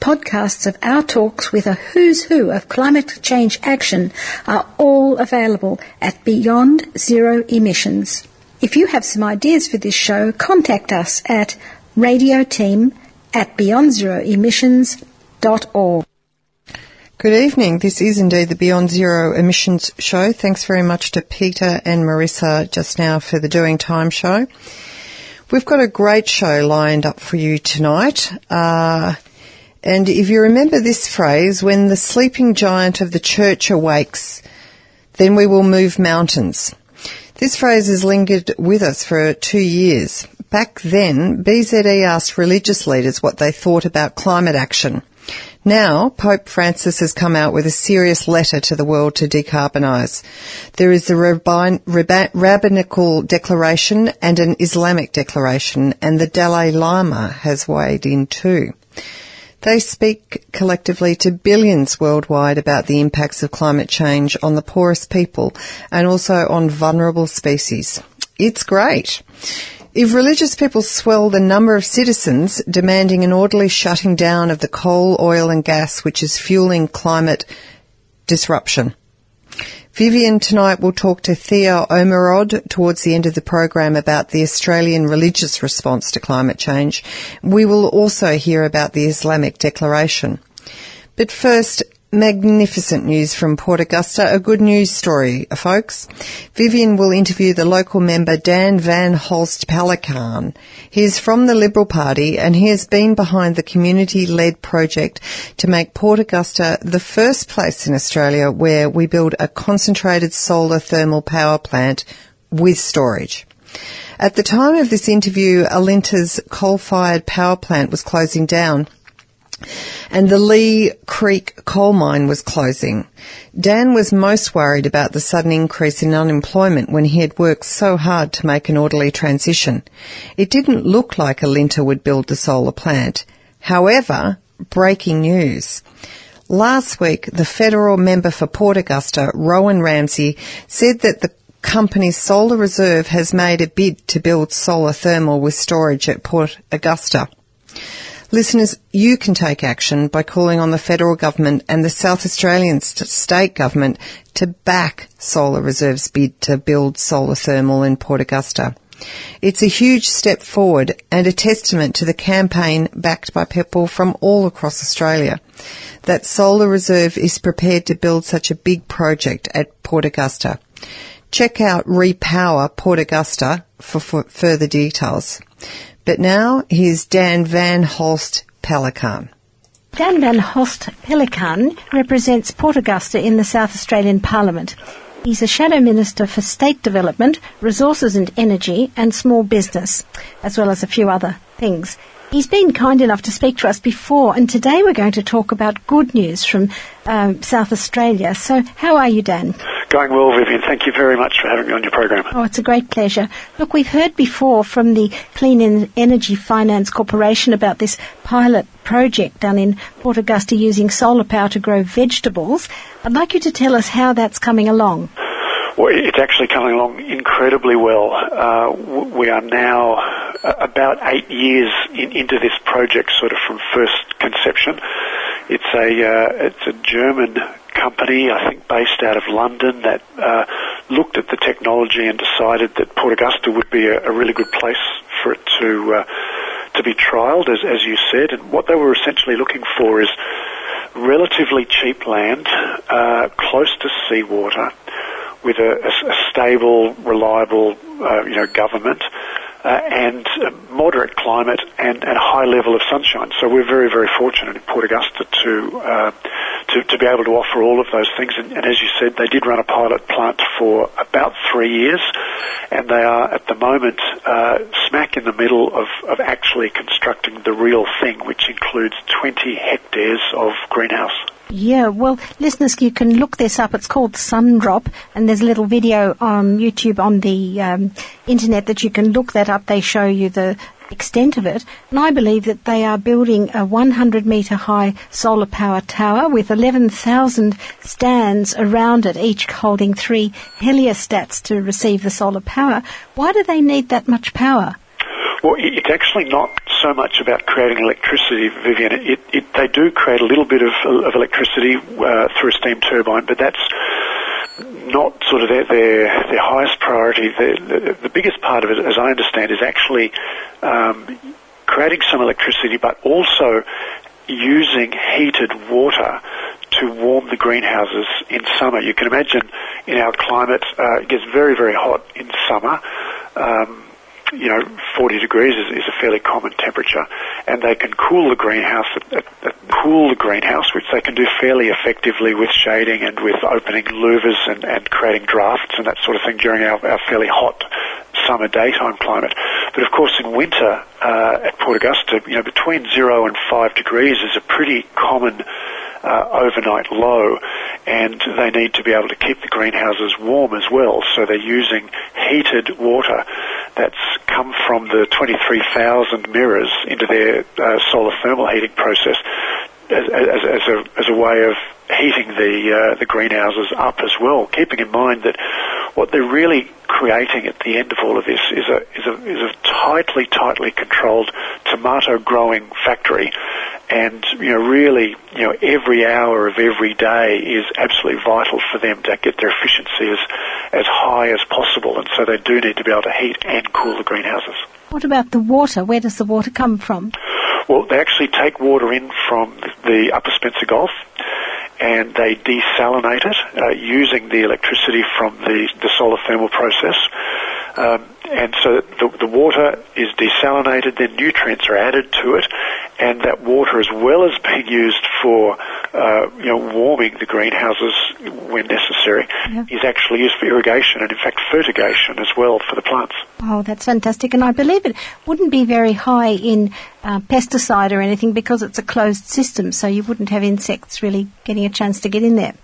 podcasts of our talks with a who's who of climate change action are all available at Beyond Zero Emissions. If you have some ideas for this show, contact us at radioteam at beyondzeroemissions.org. Good evening. This is indeed the Beyond Zero Emissions show. Thanks very much to Peter and Marissa just now for the Doing Time show. We've got a great show lined up for you tonight. Uh, and if you remember this phrase, when the sleeping giant of the church awakes, then we will move mountains. This phrase has lingered with us for two years. Back then, BZE asked religious leaders what they thought about climate action. Now, Pope Francis has come out with a serious letter to the world to decarbonise. There is a rabbinical declaration and an Islamic declaration, and the Dalai Lama has weighed in too. They speak collectively to billions worldwide about the impacts of climate change on the poorest people and also on vulnerable species. It's great. If religious people swell the number of citizens demanding an orderly shutting down of the coal, oil and gas which is fueling climate disruption. Vivian tonight will talk to Thea Ormerod towards the end of the program about the Australian religious response to climate change. We will also hear about the Islamic Declaration. But first, magnificent news from Port Augusta, a good news story, folks. Vivian will interview the local member Dan Van Holst Pellekaan. He is from the Liberal Party and he has been behind the community-led project to make Port Augusta the first place in Australia where we build a concentrated solar thermal power plant with storage. At the time of this interview, Alinta's coal-fired power plant was closing down and the Leigh Creek coal mine was closing. Dan was most worried about the sudden increase in unemployment when he had worked so hard to make an orderly transition. It didn't look like Alinta would build the solar plant. However, breaking news. Last week, the federal member for Port Augusta, Rowan Ramsey, said that the company's Solar Reserve has made a bid to build solar thermal with storage at Port Augusta. Listeners, you can take action by calling on the federal government and the South Australian st- state government to back Solar Reserve's bid to build solar thermal in Port Augusta. It's a huge step forward and a testament to the campaign backed by people from all across Australia that Solar Reserve is prepared to build such a big project at Port Augusta. Check out Repower Port Augusta for further details. But now here's Dan Van Holst Pellekaan. Dan Van Holst Pellekaan represents Port Augusta in the South Australian Parliament. He's a Shadow Minister for State Development, Resources and Energy, and Small Business, as well as a few other things. He's been kind enough to speak to us before, and today we're going to talk about good news from um, South Australia. So, how are you, Dan? Going well, Vivian. Thank you very much for having me on your program. Oh, it's a great pleasure. Look, we've heard before from the Clean Energy Finance Corporation about this pilot project done in Port Augusta using solar power to grow vegetables. I'd like you to tell us how that's coming along. It's actually coming along incredibly well. Uh, we are now about eight years in, into this project, sort of from first conception. It's a uh, it's a German company, I think, based out of London that uh, looked at the technology and decided that Port Augusta would be a, a really good place for it to uh, to be trialled, as as you said. And what they were essentially looking for is relatively cheap land, uh, close to seawater, with a, a, a stable, reliable, uh, you know, government uh, and moderate climate and, and, a high level of sunshine. So we're very, very fortunate in Port Augusta to, uh, to, to, be able to offer all of those things. And, and, as you said, they did run a pilot plant for about three years, and they are at the moment uh, smack in the middle of, of actually constructing the real thing, which includes 20 hectares of greenhouse. Yeah, well, listeners, you can look this up. It's called Sundrop, and there's a little video on YouTube on the um, internet that you can look that up. They show you the extent of it. And I believe that they are building a 100 metre high solar power tower with 11,000 stands around it, each holding three heliostats to receive the solar power. Why do they need that much power? Well, it's actually not so much about creating electricity, Vivian. It, it, they do create a little bit of, of electricity uh, through a steam turbine, but that's not sort of their their, their highest priority. The, the, the, biggest part of it, as I understand, is actually um, creating some electricity, but also using heated water to warm the greenhouses in summer. You can imagine in our climate, uh, it gets very, very hot in summer. Um, you know, 40 degrees is, is, a fairly common temperature, and they can cool the greenhouse, at, at, cool the greenhouse, which they can do fairly effectively with shading and with opening louvers and, and creating drafts and that sort of thing during our, our fairly hot summer daytime climate. But of course, in winter uh, at Port Augusta, you know, between zero and five degrees is a pretty common uh, overnight low, and they need to be able to keep the greenhouses warm as well. So they're using heated water that's come from the 23,000 mirrors into their uh, solar thermal heating process as, as, as, a, as a way of heating the uh, the greenhouses up as well, keeping in mind that what they're really creating at the end of all of this is a is a is a tightly tightly controlled tomato growing factory, and you know really you know every hour of every day is absolutely vital for them to get their efficiency as as high as possible, and so they do need to be able to heat and cool the greenhouses. What about the water? Where does the water come from? Well, they actually take water in from the Upper Spencer Gulf and they desalinate it uh, using the electricity from the, the solar thermal process. Um, and so the, the water is desalinated, then nutrients are added to it, and that water, as well as being used for uh, you know warming the greenhouses when necessary, yeah. is actually used for irrigation and in fact fertigation as well for the plants. Oh, that's fantastic! And I believe it wouldn't be very high in uh, pesticide or anything because it's a closed system, so you wouldn't have insects really getting a chance to get in there.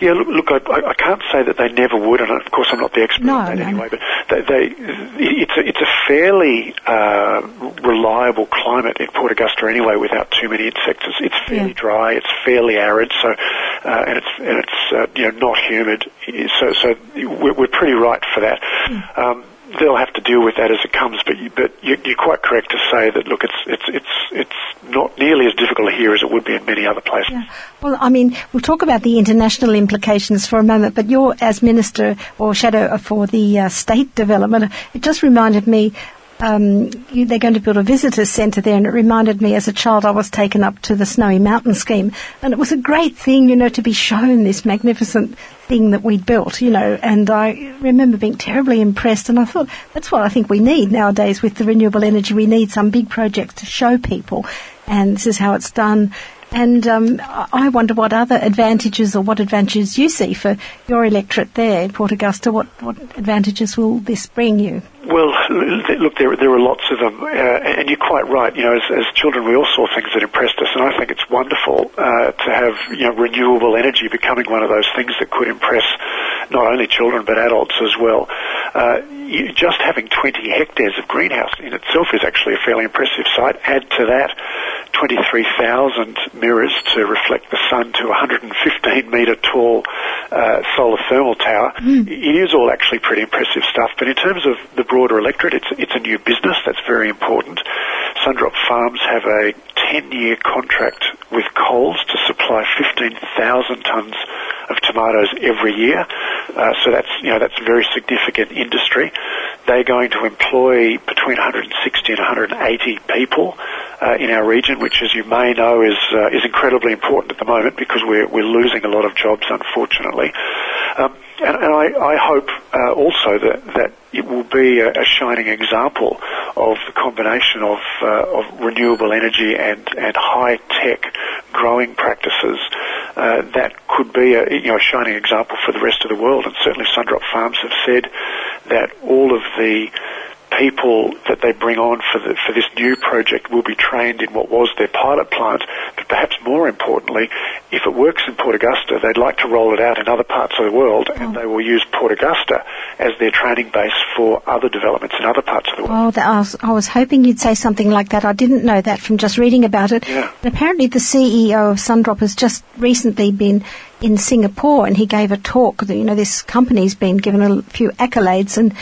Yeah, look, look I, I, can't say that they never would, and of course I'm not the expert no, on that no. anyway. But they, they, it's a, it's a fairly uh, reliable climate in Port Augusta anyway, without too many insects. It's, it's fairly yeah. dry, it's fairly arid, so uh, and it's and it's uh, you know not humid, so so we're, we're pretty right for that. Mm. Um, they'll have to deal with that as it comes. But you, but you, are quite correct to say that look, it's it's it's it's not nearly as difficult here as it would be in many other places. Yeah. Well, I mean, we'll talk about the international implications for a moment. But you're as minister or shadow for the uh, state development. It just reminded me um, they're going to build a visitor centre there, and it reminded me as a child I was taken up to the Snowy Mountain scheme, and it was a great thing, you know, to be shown this magnificent thing that we'd built, you know, and I remember being terribly impressed, and I thought that's what I think we need nowadays with the renewable energy. We need some big projects to show people, and this is how it's done. And um, I wonder what other advantages or what advantages you see for your electorate there in Port Augusta. What, what advantages will this bring you? Well, look, there, there are lots of them, uh, and you're quite right. You know, as, as, children, we all saw things that impressed us, and I think it's wonderful uh, to have you know renewable energy becoming one of those things that could impress not only children but adults as well. Uh, you, just having 20 hectares of greenhouse in itself is actually a fairly impressive site. Add to that 23,000 mirrors to reflect the sun to a 115 metre tall uh, solar thermal tower. Mm. It is all actually pretty impressive stuff. But in terms of the broader electorate, it's, it's a new business. That's very important. Sundrop Farms have a 10-year contract with Coles to supply 15,000 tonnes of tomatoes every year. Uh, so that's you know that's a very significant industry. They're going to employ between 160 and 180 people uh, in our region, which, as you may know, is uh, is incredibly important at the moment because we're we're losing a lot of jobs, unfortunately. Um, and, and I, I, hope uh, also that, that it will be a, a, shining example of the combination of, uh, of renewable energy and, and high tech growing practices uh, that could be a, you know, a shining example for the rest of the world. And certainly Sundrop Farms have said that all of the people that they bring on for, the, for this new project will be trained in what was their pilot plant, but perhaps more importantly, if it works in Port Augusta, they'd like to roll it out in other parts of the world, oh. and they will use Port Augusta as their training base for other developments in other parts of the world. Oh, I was, I was hoping you'd say something like that. I didn't know that from just reading about it. Yeah. And apparently the CEO of Sundrop has just recently been in Singapore and he gave a talk. That you know, this company's been given a few accolades and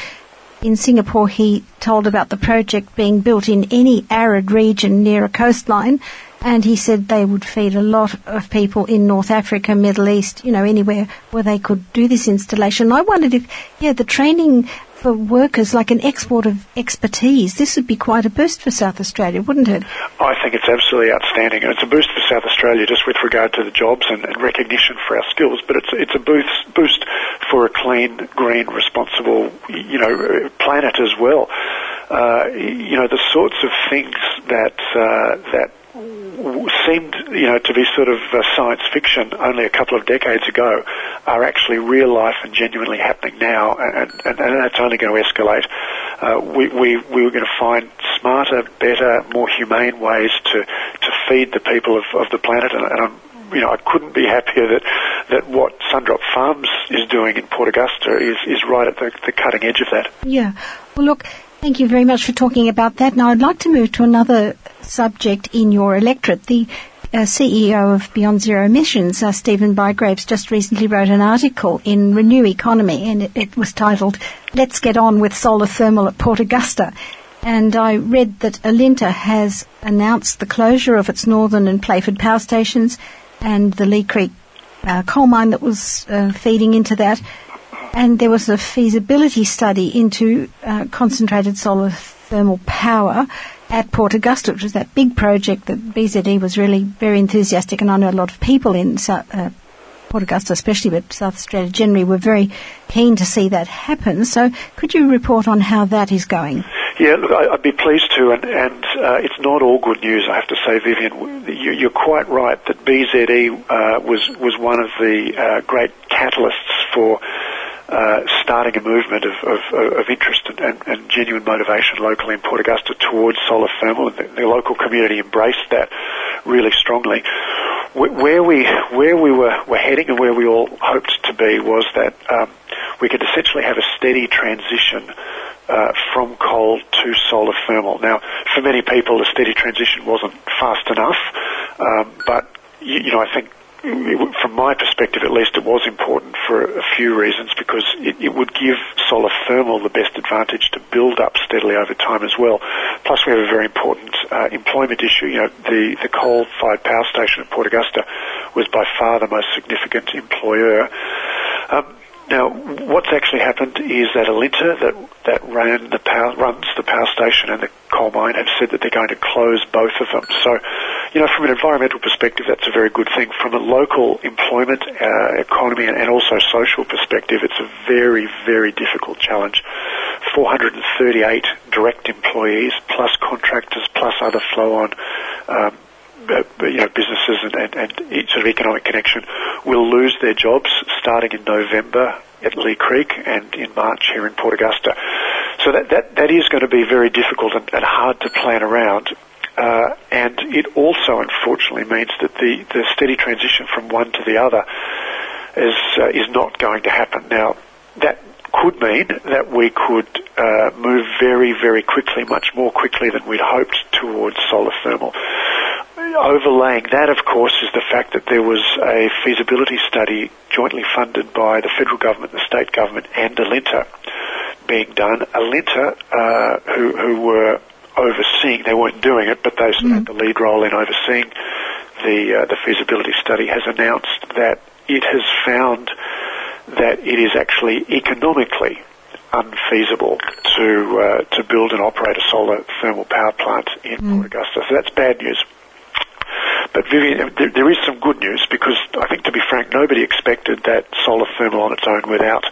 in Singapore, he told about the project being built in any arid region near a coastline, and he said they would feed a lot of people in North Africa, Middle East, you know, anywhere where they could do this installation. I wondered if, yeah, the training for workers, like an export of expertise. This would be quite a boost for South Australia, wouldn't it? I think it's absolutely outstanding, and it's a boost for South Australia just with regard to the jobs and, and recognition for our skills. But it's it's a boost boost for a clean, green, responsible, you know, planet as well. Uh, you know, the sorts of things that uh, that seemed, you know, to be sort of uh, science fiction only a couple of decades ago are actually real life and genuinely happening now, and, and, and that's only going to escalate. Uh, we, we, we were going to find smarter, better, more humane ways to, to feed the people of, of the planet, and, and I'm you know, I couldn't be happier that, that what Sundrop Farms is doing in Port Augusta is, is right at the, the cutting edge of that. Yeah. Well, look, thank you very much for talking about that. Now, I'd like to move to another subject in your electorate. The uh, CEO of Beyond Zero Emissions, uh, Stephen Bygraves, just recently wrote an article in Renew Economy, and it, it, was titled "Let's Get On with Solar Thermal at Port Augusta." And I read that Alinta has announced the closure of its Northern and Playford power stations, and the Leigh Creek uh, coal mine that was uh, feeding into that. And there was a feasibility study into uh, concentrated solar thermal power at Port Augusta, which was that big project that BZE was really very enthusiastic, and I know a lot of people in uh, Port Augusta, especially, but South Australia generally, were very keen to see that happen. So, could you report on how that is going? Yeah, look, I'd be pleased to, and, and uh, it's not all good news, I have to say, Vivian. You're quite right that BZE uh, was was one of the uh, great catalysts for uh, starting a movement of, of, of interest and, and, genuine motivation locally in Port Augusta towards solar thermal, and the, the, local community embraced that really strongly. Where we where we were, were heading and where we all hoped to be was that um, we could essentially have a steady transition uh, from coal to solar thermal. Now, for many people, the steady transition wasn't fast enough, um, but you, you know, I think from my perspective at least, it was important for a few reasons because it, it, would give solar thermal the best advantage to build up steadily over time as well. Plus, we have a very important uh, employment issue. You know, the, the coal-fired power station at Port Augusta was by far the most significant employer. Um, now, what's actually happened is that Alinta, that that ran the power, runs the power station and the coal mine, have said that they're going to close both of them. So, you know, from an environmental perspective, that's a very good thing. From a local employment, uh, economy, and, also social perspective, it's a very, very difficult challenge. 438 direct employees, plus contractors, plus other flow-on um, you know, businesses and, and, and sort of economic connection will lose their jobs starting in November at Leigh Creek and in March here in Port Augusta. So that, that, that is going to be very difficult and, and hard to plan around. Uh, and it also, unfortunately, means that the, the steady transition from one to the other is uh, is not going to happen. Now, that could mean that we could uh, move very, very quickly, much more quickly than we'd hoped, towards solar thermal. Overlaying that, of course, is the fact that there was a feasibility study jointly funded by the federal government, the state government, and Alinta being done. Alinta, uh, who, who were overseeing, they weren't doing it, but they mm. had the lead role in overseeing the, uh, the feasibility study, has announced that it has found that it is actually economically unfeasible to uh, to build and operate a solar thermal power plant in mm. Port Augusta. So that's bad news. But Vivian, there, there is some good news because I think, to be frank, nobody expected that solar thermal on its own without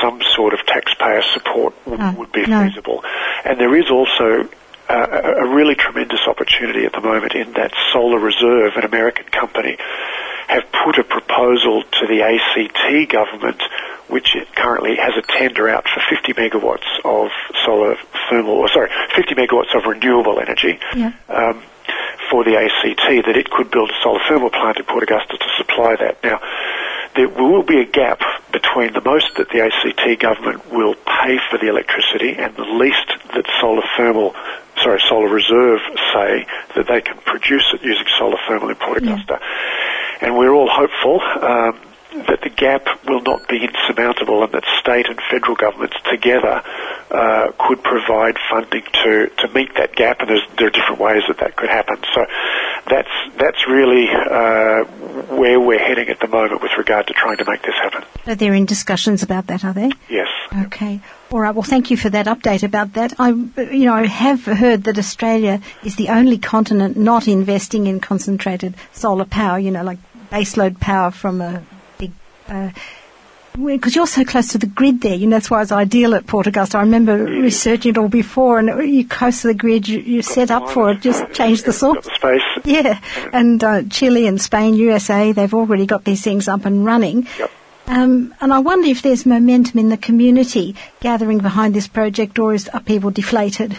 some sort of taxpayer support w- No, would be no. feasible. And there is also uh, a really tremendous opportunity at the moment in that Solar Reserve, an American company, have put a proposal to the ACT government, which it currently has a tender out for 50 megawatts of solar thermal, or sorry, 50 megawatts of renewable energy. Yeah. Um, for the ACT, that it could build a solar thermal plant in Port Augusta to supply that. Now, there will be a gap between the most that the ACT government will pay for the electricity and the least that solar thermal, sorry, Solar Reserve say that they can produce it using solar thermal in Port Yeah. Augusta. And we're all hopeful um, that the gap will not be insurmountable and that state and federal governments together uh, could provide funding to, to meet that gap. And there are different ways that that could happen. So that's that's really uh, where we're heading at the moment with regard to trying to make this happen. So they're in discussions about that, are they? Yes. Okay. All right. Well, thank you for that update about that. I, you know, I have heard that Australia is the only continent not investing in concentrated solar power. You know, like baseload power from a big. because you're so close to the grid there, you know, that's why it's ideal at Port Augusta. I remember researching it all before, and you're close to the grid, you, set up for it, just change the source. space. Yeah, and uh, Chile and Spain, USA, they've already got these things up and running. Yep. Um, and I wonder if there's momentum in the community gathering behind this project, or is are people deflated?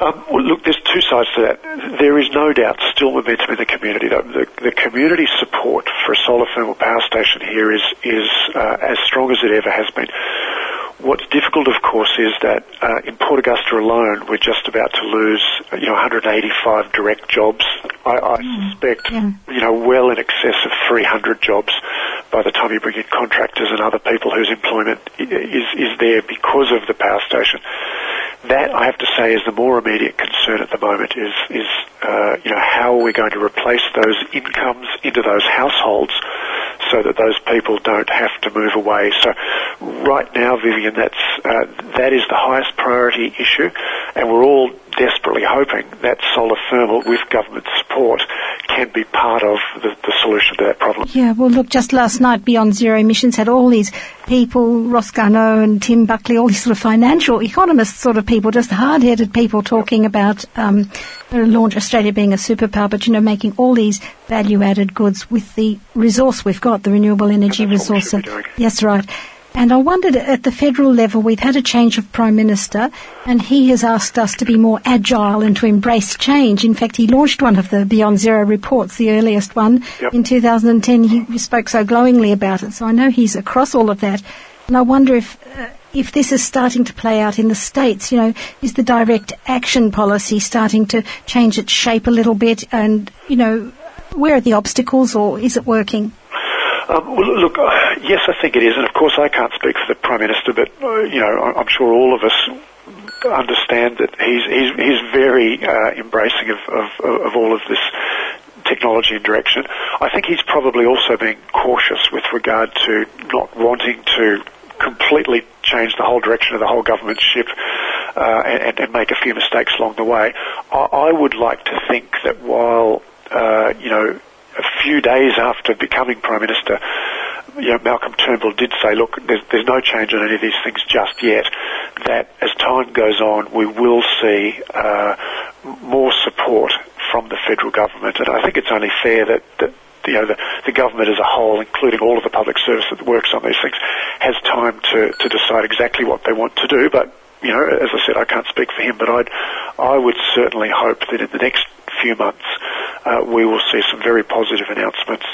Um, well, look, there's two sides to that. There is no doubt still momentum in the community. The, the, the community support for a solar thermal power station here is is uh, as strong as it ever has been. What's difficult, of course, is that uh, in Port Augusta alone, we're just about to lose, you know, 185 direct jobs. I, I suspect, yeah. you know, well in excess of 300 jobs by the time you bring in contractors and other people whose employment is is there because of the power station. That I have to say is the more immediate concern at the moment is is uh, you know how are we going to replace those incomes into those households so that those people don't have to move away. So right now, Vivian, that's uh, that is the highest priority issue, and we're all desperately hoping that solar thermal, with government support, can be part of the, the solution to that problem. Yeah, well, look, just last night, Beyond Zero Emissions had all these people, Ross Garnaut and Tim Buckley, all these sort of financial economists sort of people, just hard-headed people talking about um, launch Australia being a superpower, but you know, making all these value-added goods with the resource we've got, the renewable energy And that's what we resource. Yes, right. And I wondered at the federal level, we've had a change of Prime Minister, and he has asked us to be more agile and to embrace change. In fact, he launched one of the Beyond Zero reports, the earliest one, Yep. in 2010. He spoke so glowingly about it, so I know he's across all of that. And I wonder if uh, if this is starting to play out in the states. You know, is the direct action policy starting to change its shape a little bit? And you know, where are the obstacles, or is it working? Um, well, look, uh, yes, I think it is, and of course, I can't speak for the prime minister, but uh, you know, I'm sure all of us understand that he's he's he's very uh, embracing of, of of all of this technology and direction. I think he's probably also being cautious with regard to not wanting to completely change the whole direction of the whole government ship uh, and, and make a few mistakes along the way. I, I would like to think that while uh, you know a few days after becoming prime minister, you know, Malcolm Turnbull did say, look, there's, there's no change on any of these things just yet. That as time goes on, we will see uh, more support from the federal government, and I think it's only fair that, that you know, the, the government as a whole, including all of the public service that works on these things, has time to, to decide exactly what they want to do. But you know, as I said, I can't speak for him, but I'd, I would certainly hope that in the next few months uh, we will see some very positive announcements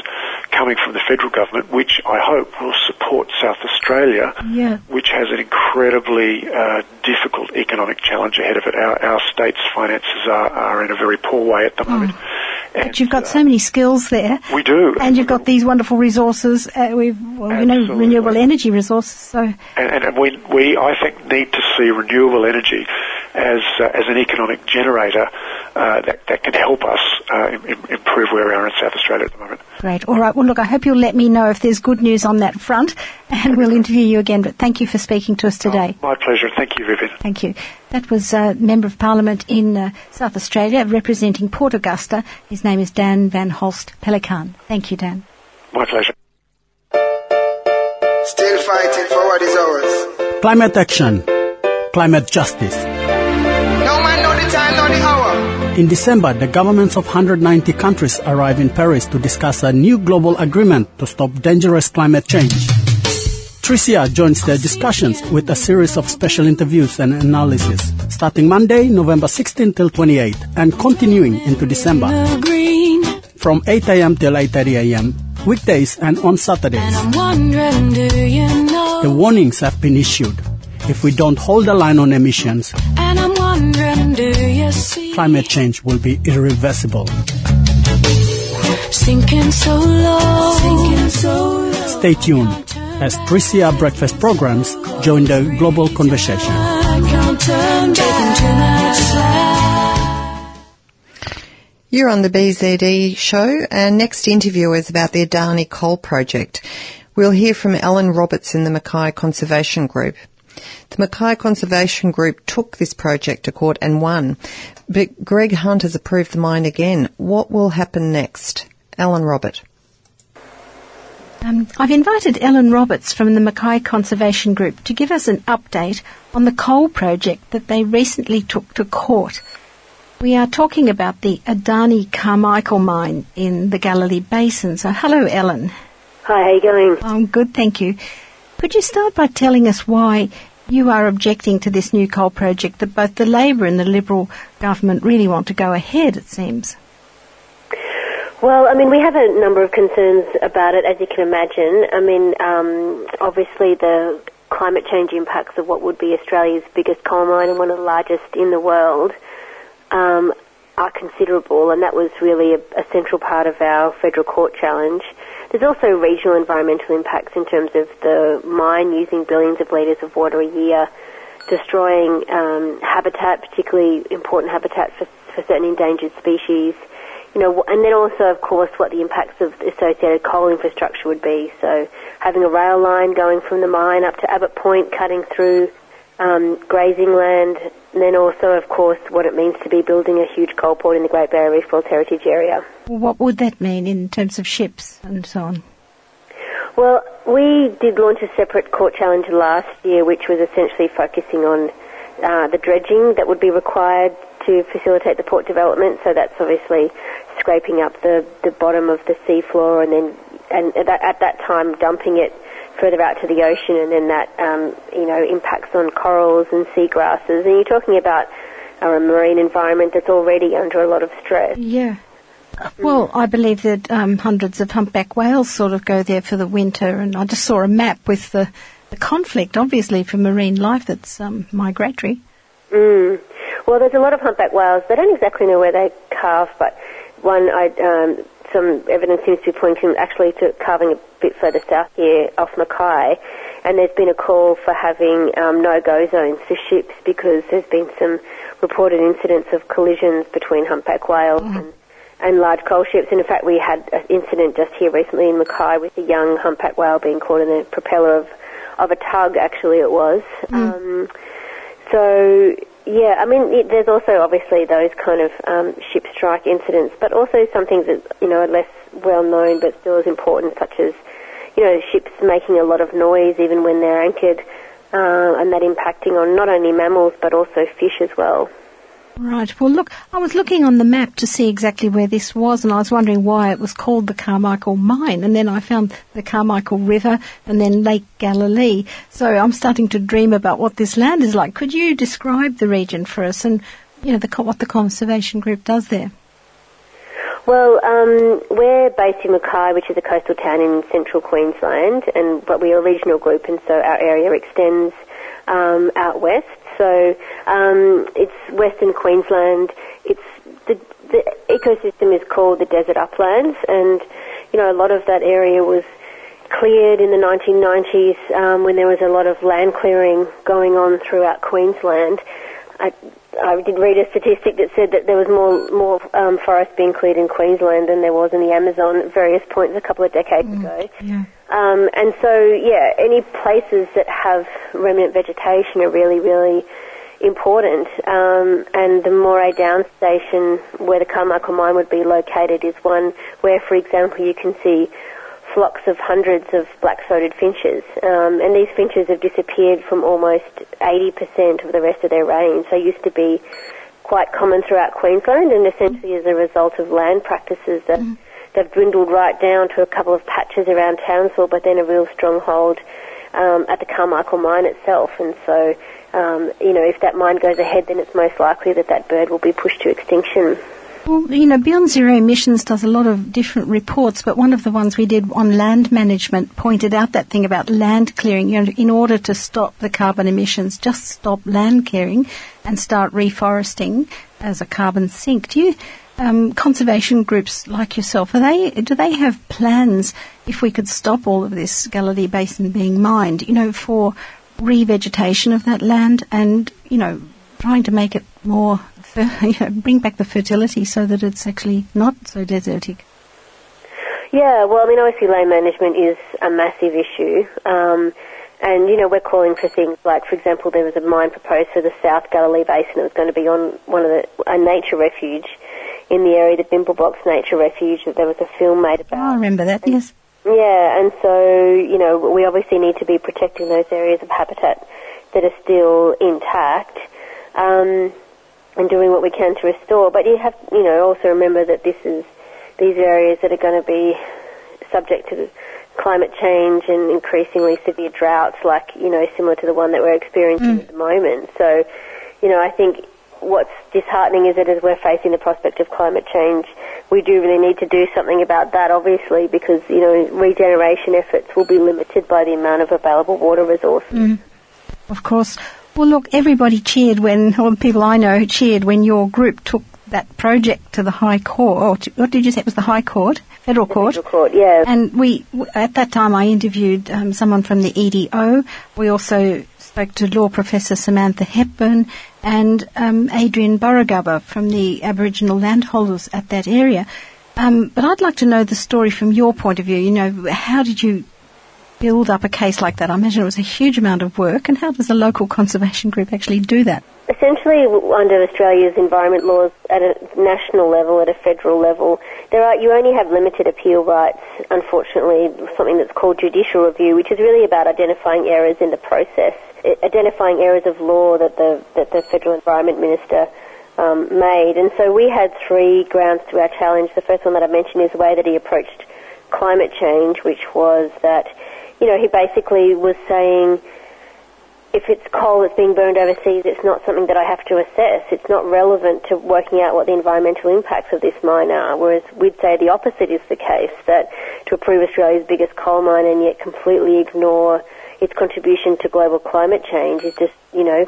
coming from the federal government, which I hope will support South Australia, Yeah. which has an incredibly uh, difficult economic challenge ahead of it. Our, our state's finances are, are in a very poor way at the moment. And, But you've got uh, so many skills there. we do. And you've got these wonderful resources. Uh, we've, well, you know, renewable energy resources. So, and, and, and we, we, I think, need to see renewable energy as uh, as an economic generator uh, that, that can help us uh, improve where we are in South Australia at the moment. Great. All right. Well, look, I hope you'll let me know if there's good news on that front, and we'll interview you again. But thank you for speaking to us today. Oh, my pleasure. Thank you, Vivian. Thank you. That was a Member of Parliament in uh, South Australia representing Port Augusta. His name is Dan Van Holst Pellekaan. Thank you, Dan. My pleasure. Still fighting for what is ours. Climate action. Climate justice. In December, the governments of 190 countries arrive in Paris to discuss a new global agreement to stop dangerous climate change. 3CR joins their discussions with a series of special interviews and analysis, starting Monday, November 16 till 28, and continuing into December. From 8 a.m. till 8.30 a.m., weekdays and on Saturdays. The warnings have been issued. If we don't hold the line on emissions, climate change will be irreversible. Sinking so low. Sinking so low. Stay tuned as 3CR breakfast programs join the global conversation. You're on the BZE show, and next interview is about the Adani coal project. We'll hear from Ellen Roberts in the Mackay Conservation Group. The Mackay Conservation Group took this project to court and won, but Greg Hunt has approved the mine again. What will happen next? Ellen Robert. Um, I've invited Ellen Roberts from the Mackay Conservation Group to give us an update on the coal project that they recently took to court. We are talking about the Adani Carmichael mine in the Galilee Basin. So, hello, Ellen. Hi, how are you going? I'm good, thank you. Could you start by telling us why you are objecting to this new coal project that both the Labor and the Liberal government really want to go ahead, it seems? Well, I mean, we have a number of concerns about it, as you can imagine. I mean, um, obviously the climate change impacts of what would be Australia's biggest coal mine and one of the largest in the world um, are considerable, and that was really a, a central part of our federal court challenge. There's also regional environmental impacts in terms of the mine using billions of litres of water a year, destroying um, habitat, particularly important habitat for, for certain endangered species. You know, and then also, of course, what the impacts of associated coal infrastructure would be. So, having a rail line going from the mine up to Abbott Point, cutting through um, grazing land, and then also, of course, what it means to be building a huge coal port in the Great Barrier Reef World Heritage Area. What would that mean in terms of ships and so on? Well, we did launch a separate court challenge last year, which was essentially focusing on uh, the dredging that would be required to facilitate the port development. So that's obviously scraping up the, the bottom of the seafloor and then and at that, at that time dumping it further out to the ocean, and then that um, you know impacts on corals and seagrasses. And you're talking about uh, a marine environment that's already under a lot of stress. Yeah. Well, I believe that um, hundreds of humpback whales sort of go there for the winter, and I just saw a map with the, the conflict, obviously, for marine life that's um, migratory. Mm. Well, there's a lot of humpback whales. They don't exactly know where they calve, but one I um, some evidence seems to be pointing actually to carving a bit further south here off Mackay. And there's been a call for having um, no-go zones for ships because there's been some reported incidents of collisions between humpback whales mm. and, and large coal ships. And in fact, we had an incident just here recently in Mackay with a young humpback whale being caught in the propeller of, of a tug, actually it was. Mm. Um, so yeah, I mean, it, there's also obviously those kind of um, ship strike incidents, but also some things that you know are less well known but still as important, such as you know ships making a lot of noise even when they're anchored, uh, and that impacting on not only mammals but also fish as well. Right. Well, look, I was looking on the map to see exactly where this was, and I was wondering why it was called the Carmichael Mine. And then I found the Carmichael River and then Lake Galilee. So I'm starting to dream about what this land is like. Could you describe the region for us and, you know, the, what the conservation group does there? Well, um, we're based in Mackay, which is a coastal town in central Queensland, and but we're a regional group, and so our area extends um, out west. So um, it's Western Queensland. It's the, the ecosystem is called the desert uplands, and you know a lot of that area was cleared in the 1990s um, when there was a lot of land clearing going on throughout Queensland. I, I did read a statistic that said that there was more more um, forest being cleared in Queensland than there was in the Amazon at various points a couple of decades Mm. ago. Yeah. Um, and so, yeah, any places that have remnant vegetation are really, really important. Um, and the Moray Downs station, where the Carmichael mine would be located, is one where, for example, you can see flocks of hundreds of black-throated finches. Um, and these finches have disappeared from almost 80% of the rest of their range. They used to be quite common throughout Queensland, and essentially as a result of land practices that they've dwindled right down to a couple of patches around Townsville, but then a real stronghold um, at the Carmichael mine itself. And so, um, you know, if that mine goes ahead, then it's most likely that that bird will be pushed to extinction. Well, you know, Beyond Zero Emissions does a lot of different reports, but one of the ones we did on land management pointed out that thing about land clearing. You know, in order to stop the carbon emissions, just stop land clearing and start reforesting as a carbon sink. Do you, um, conservation groups like yourself, are they, do they have plans if we could stop all of this Galilee Basin being mined, you know, for revegetation of that land and, you know, trying to make it more, fer- you know, bring back the fertility so that it's actually not so desertic. Yeah, well, I mean, obviously land management is a massive issue. Um, and, you know, we're calling for things like, for example, there was a mine proposed for the South Galilee Basin that was going to be on one of the, a nature refuge in the area, the Bimblebox Nature Refuge, that there was a film made about. Oh, I remember that, yes. Yeah, and so, you know, we obviously need to be protecting those areas of habitat that are still intact um, and doing what we can to restore. But you have, you know, also remember that this is these areas that are going to be subject to climate change and increasingly severe droughts, like, you know, similar to the one that we're experiencing mm. at the moment. So, you know, I think what's disheartening is that as we're facing the prospect of climate change, we do really need to do something about that, obviously, because, you know, regeneration efforts will be limited by the amount of available water resources. Mm. Of course. Well, look, everybody cheered when, or the people I know cheered when your group took that project to the High Court. Or to, what did you say? It was the High Court, Federal Court. Federal Court, yeah. And we, at that time, I interviewed um, someone from the EDO. We also spoke to law professor Samantha Hepburn and um, Adrian Burragubba from the Aboriginal landholders at that area. Um, but I'd like to know the story from your point of view. You know, how did you build up a case like that? I imagine it was a huge amount of work. And how does a local conservation group actually do that? Essentially, under Australia's environment laws at a national level, at a federal level, there are you only have limited appeal rights. Unfortunately, something that's called judicial review, which is really about identifying errors in the process, identifying errors of law that the that the federal environment minister um, made. And so we had three grounds to our challenge. The first one that I mentioned is the way that he approached climate change, which was that you know he basically was saying if it's coal that's being burned overseas, it's not something that I have to assess. It's not relevant to working out what the environmental impacts of this mine are. Whereas we'd say the opposite is the case, that to approve Australia's biggest coal mine and yet completely ignore its contribution to global climate change is just, you know,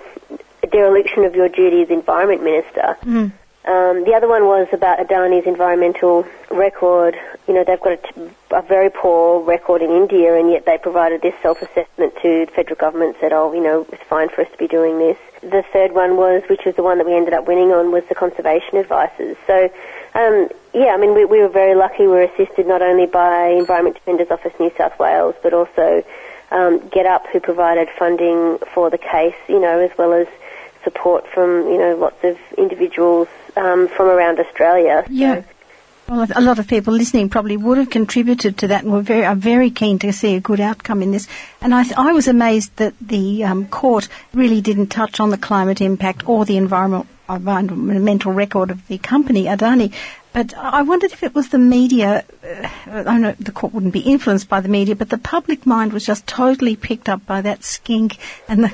a dereliction of your duty as environment minister. Hmm. Um, the other one was about Adani's environmental record. You know, they've got a, t- a very poor record in India, and yet they provided this self-assessment to the federal government. Said, "Oh, you know, it's fine for us to be doing this." The third one was, which was the one that we ended up winning on, was the conservation advices. So, um, yeah, I mean, we, we were very lucky. We were assisted not only by Environment Defenders Office New South Wales, but also um, Get Up, who provided funding for the case. You know, as well as support from you know lots of individuals um, from around Australia. So- Yeah. Well, a lot of people listening probably would have contributed to that and were very, are very keen to see a good outcome in this. And I, th- I was amazed that the um, court really didn't touch on the climate impact or the environment, environmental record of the company, Adani. But I wondered if it was the media. Uh, I know the court wouldn't be influenced by the media, but the public mind was just totally picked up by that skink and the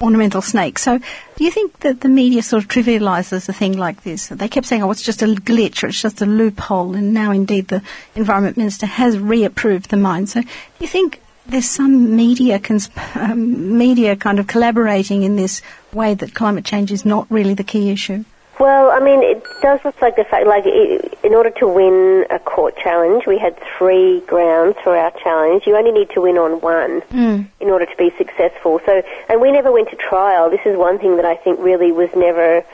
ornamental snake. So, do you think that the media sort of trivialises a thing like this? They kept saying, "Oh, it's just a glitch, or it's just a loophole," and now, indeed, the environment minister has reapproved the mine. So, do you think there's some media um, media kind of collaborating in this way that climate change is not really the key issue? Well, I mean, it does reflect the fact, like, i in order to win a court challenge, we had three grounds for our challenge. You only need to win on one in order to be successful. So, and we never went to trial. This is one thing that I think really was never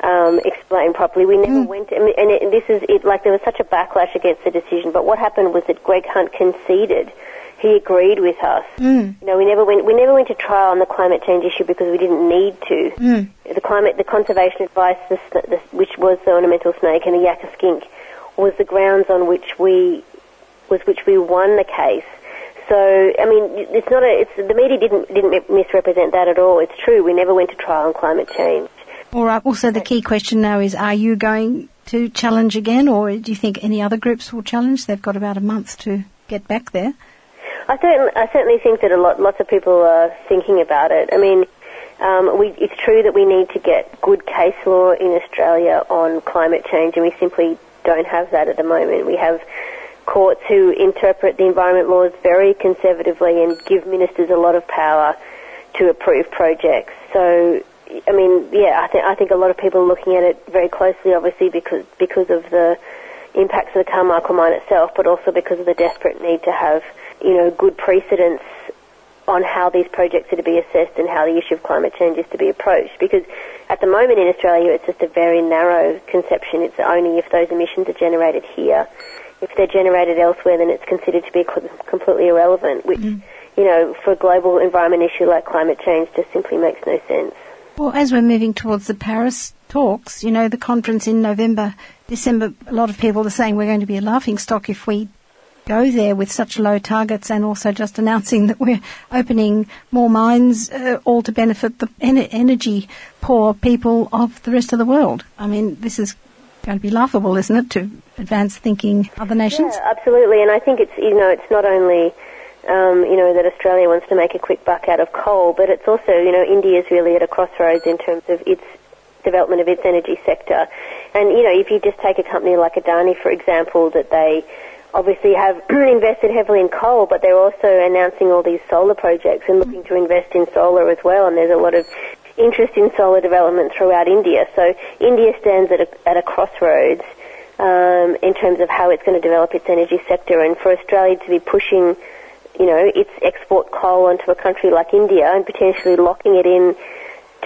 um, explained properly. We never went, I mean, and it, this is it. Like, there was such a backlash against the decision. But what happened was that Greg Hunt conceded. He agreed with us. Mm. You know, we never went. We never went to trial on the climate change issue because we didn't need to mm. the climate, the conservation advice, the, the, which was the ornamental snake and the yakka skink, was the grounds on which we was which we won the case. So I mean, it's not a. It's the media didn't didn't misrepresent that at all. It's true. We never went to trial on climate change. All right. Also, the key question now is: Are you going to challenge again, or do you think any other groups will challenge? They've got about a month to get back there. I certainly, I certainly think that a lot, lots of people are thinking about it. I mean, um, we, it's true that we need to get good case law in Australia on climate change, and we simply don't have that at the moment. We have courts who interpret the environment laws very conservatively and give ministers a lot of power to approve projects. So, I mean, yeah, I think I think a lot of people are looking at it very closely, obviously because because of the impacts of the Carmichael mine itself, but also because of the desperate need to have, you know, good precedents on how these projects are to be assessed and how the issue of climate change is to be approached. Because at the moment in Australia, it's just a very narrow conception. It's only if those emissions are generated here. If they're generated elsewhere, then it's considered to be co- completely irrelevant, which, mm-hmm. you know, for a global environment issue like climate change just simply makes no sense. Well, as we're moving towards the Paris talks, you know, the conference in November, December, a lot of people are saying we're going to be a laughing stock if we go there with such low targets and also just announcing that we're opening more mines, uh, all to benefit the en- energy poor people of the rest of the world. I mean, this is going to be laughable, isn't it, to advanced thinking other nations? Yeah, absolutely. And I think it's you know it's not only um, you know that Australia wants to make a quick buck out of coal, but it's also you know India is really at a crossroads in terms of its development of its energy sector. And you know if you just take a company like Adani for example, that they obviously have invested heavily in coal, but they're also announcing all these solar projects and looking to invest in solar as well. And there's a lot of interest in solar development throughout India. So India stands at a, at a crossroads um, in terms of how it's going to develop its energy sector. And for Australia to be pushing, you know, its export coal onto a country like India and potentially locking it in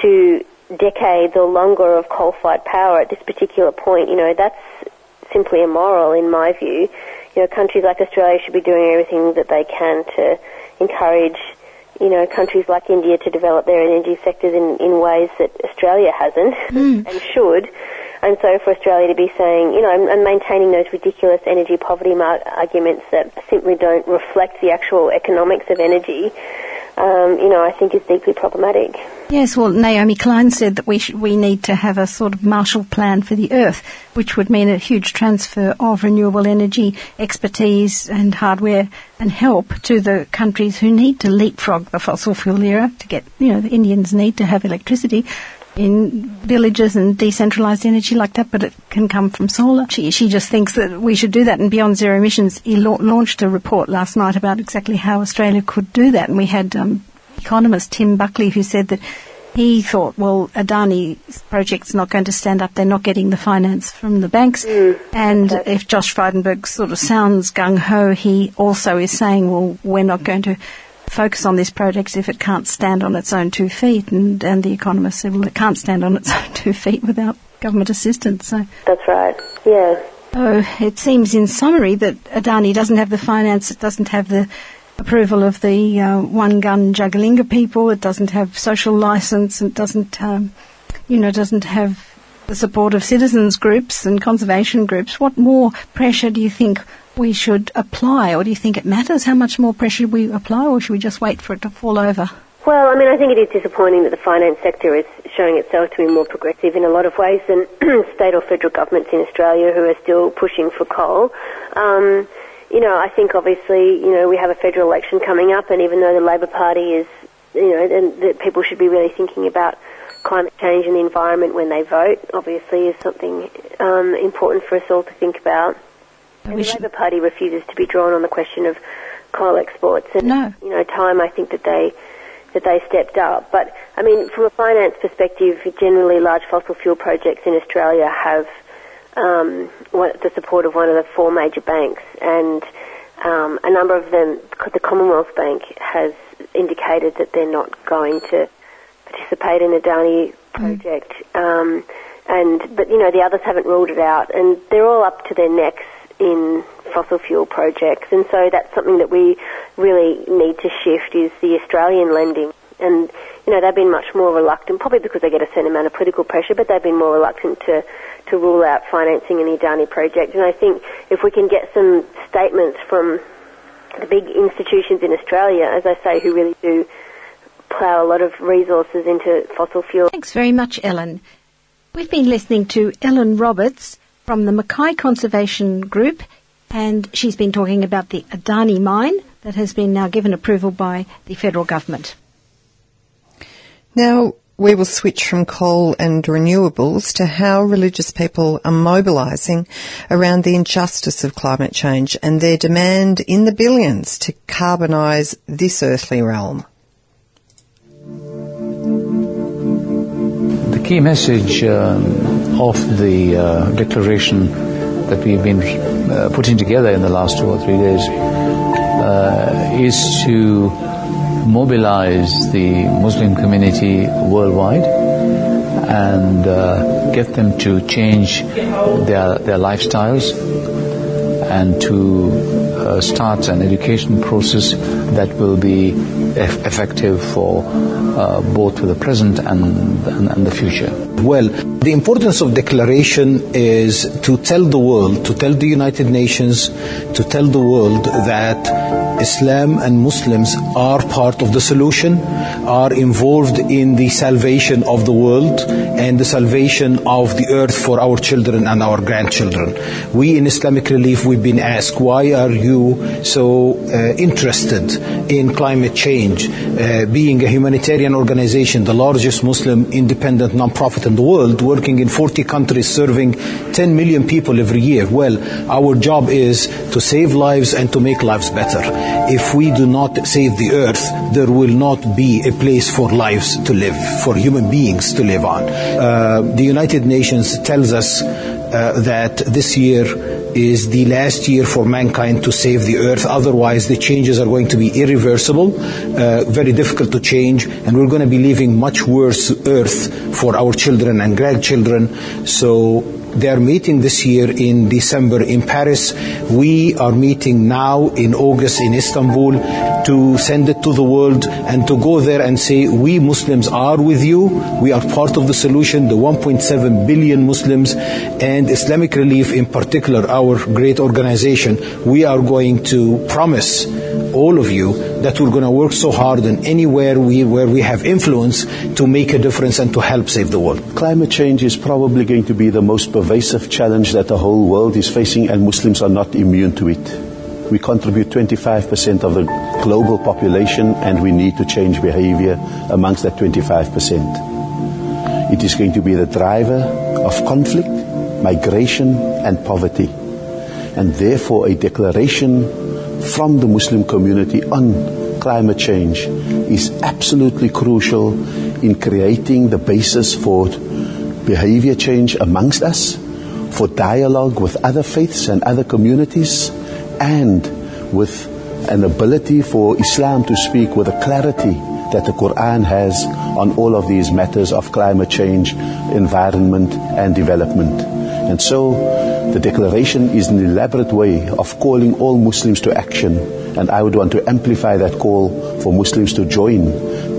to decades or longer of coal-fired power at this particular point, you know, that's simply immoral in my view. You know, countries like Australia should be doing everything that they can to encourage, you know, countries like India to develop their energy sectors in, in ways that Australia hasn't hmm. and should. And so for Australia to be saying, you know, and, and maintaining those ridiculous energy poverty mar- arguments that simply don't reflect the actual economics of energy, um, you know, I think is deeply problematic. Yes, well, Naomi Klein said that we sh- we need to have a sort of Marshall Plan for the Earth, which would mean a huge transfer of renewable energy expertise and hardware and help to the countries who need to leapfrog the fossil fuel era to get, you know, the Indians need to have electricity in villages and decentralized energy like that, but it can come from solar. She, she just thinks that we should do that. And Beyond Zero Emissions, he la- launched a report last night about exactly how Australia could do that. And we had um, economist Tim Buckley who said that he thought, well, Adani's project's not going to stand up. They're not getting the finance from the banks. and if Josh Frydenberg sort of sounds gung ho, he also is saying, well, we're not going to focus on this project if it can't stand on its own two feet. And, and the economist said, well, it can't stand on its own two feet without government assistance. So, That's right. Yeah. so it seems in summary that Adani doesn't have the finance, it doesn't have the approval of the uh, one gun Jagalingou people, it doesn't have social license, it doesn't, um, you know, doesn't have the support of citizens groups and conservation groups. What more pressure do you think we should apply, or do you think it matters how much more pressure we apply, or should we just wait for it to fall over? Well, I mean, I think it is disappointing that the finance sector is showing itself to be more progressive in a lot of ways than state or federal governments in Australia who are still pushing for coal. Um, you know, I think obviously, you know, we have a federal election coming up, and even though the Labor Party is, you know, and that people should be really thinking about climate change and the environment when they vote, obviously, is something um, important for us all to think about. And the should- Labor Party refuses to be drawn on the question of coal exports, and No. you know, time I think that they that they stepped up. But I mean, from a finance perspective, generally large fossil fuel projects in Australia have um, the support of one of the four major banks, and um, a number of them, the Commonwealth Bank has indicated that they're not going to participate in the Adani project. Mm. Um, and but you know the others haven't ruled it out, and they're all up to their necks in fossil fuel projects, and so that's something that we really need to shift is the Australian lending. And you know they've been much more reluctant, probably because they get a certain amount of political pressure, but they've been more reluctant to to rule out financing an Adani project. And I think if we can get some statements from the big institutions in Australia, as I say, who really do plough a lot of resources into fossil fuel. Thanks very much, Ellen. We've been listening to Ellen Roberts from the Mackay Conservation Group, and she's been talking about the Adani mine that has been now given approval by the federal government. Now, we will switch from coal and renewables to how religious people are mobilising around the injustice of climate change and their demand in the billions to carbonise this earthly realm. The key message um, of the uh, declaration that we've been uh, putting together in the last two or three days uh, is to mobilize the Muslim community worldwide and uh, get them to change their, their lifestyles and to uh, start an education process that will be eff- effective for uh, both for the present and, and, and the future. Well, the importance of declaration is to tell the world, to tell the United Nations, to tell the world that Islam and Muslims are part of the solution, are involved in the salvation of the world and the salvation of the earth for our children and our grandchildren. We in Islamic Relief, we've been asked, why are you so uh, interested in climate change? Uh, being a humanitarian organization, the largest Muslim independent non-profit in the world, working in 40 countries, serving 10 million people every year. Well, our job is to save lives and to make lives better. If we do not save the earth, there will not be a place for lives to live, for human beings to live on. Uh, the United Nations tells us uh, that this year is the last year for mankind to save the earth. Otherwise, the changes are going to be irreversible, uh, very difficult to change, and we're going to be leaving much worse earth for our children and grandchildren. So they are meeting this year in December in Paris. We are meeting now in August in Istanbul to send it to the world and to go there and say, we Muslims are with you. We are part of the solution, the 1.7 billion Muslims and Islamic Relief in particular, our great organization. We are going to promise all of you that we're going to work so hard and anywhere we, where we have influence to make a difference and to help save the world. Climate change is probably going to be the most pervasive challenge that the whole world is facing and Muslims are not immune to it. We contribute 25% of the global population and we need to change behavior amongst that 25%. It is going to be the driver of conflict, migration and poverty. And therefore a declaration from the Muslim community on climate change is absolutely crucial in creating the basis for behavior change amongst us, for dialogue with other faiths and other communities, and with an ability for Islam to speak with a clarity that the Quran has on all of these matters of climate change, environment, and development. And so the declaration is an elaborate way of calling all Muslims to action. And I would want to amplify that call for Muslims to join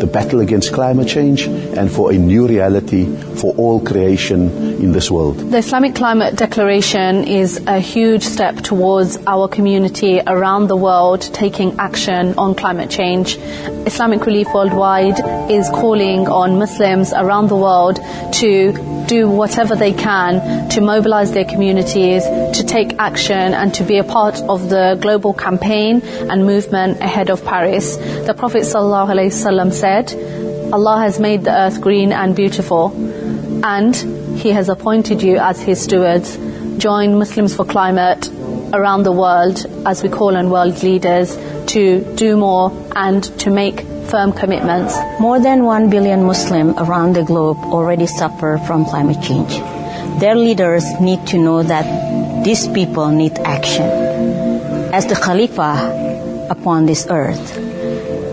the battle against climate change and for a new reality for all creation in this world. The Islamic Climate Declaration is a huge step towards our community around the world taking action on climate change. Islamic Relief Worldwide is calling on Muslims around the world to do whatever they can to mobilize their communities, to take action, and to be a part of the global campaign and movement ahead of Paris. The Prophet ﷺ said, Allah has made the earth green and beautiful, and He has appointed you as His stewards. Join Muslims for Climate around the world as we call on world leaders to do more and to make firm commitments. More than 1 billion Muslims around the globe already suffer from climate change. Their leaders need to know that these people need action. As the Khalifa upon this earth,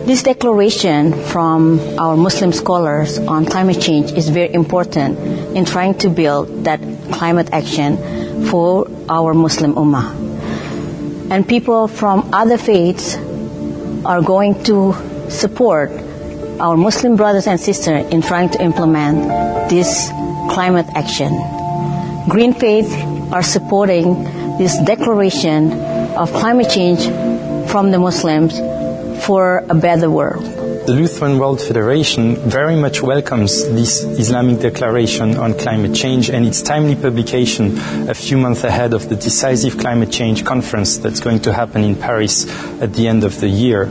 this declaration from our Muslim scholars on climate change is very important in trying to build that climate action for our Muslim Ummah. And people from other faiths are going to support our Muslim brothers and sisters in trying to implement this climate action. GreenFaith are supporting this declaration of climate change from the Muslims for a better world. The Lutheran World Federation very much welcomes this Islamic Declaration on Climate Change and its timely publication a few months ahead of the decisive climate change conference that's going to happen in Paris at the end of the year.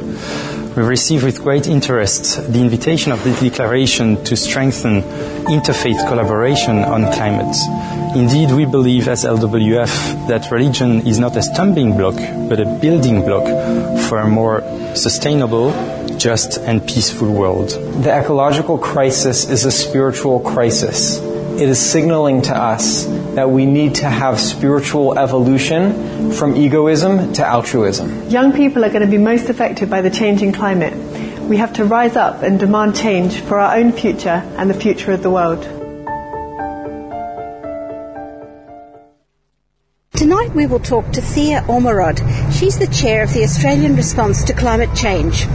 We receive with great interest the invitation of the declaration to strengthen interfaith collaboration on climate. Indeed, we believe as LWF that religion is not a stumbling block, but a building block for a more sustainable, just, and peaceful world. The ecological crisis is a spiritual crisis. It is signaling to us that we need to have spiritual evolution from egoism to altruism. Young people are going to be most affected by the changing climate. We have to rise up and demand change for our own future and the future of the world. Tonight we will talk to Thea Ormerod. She's the chair of the Australian Response to Climate Change.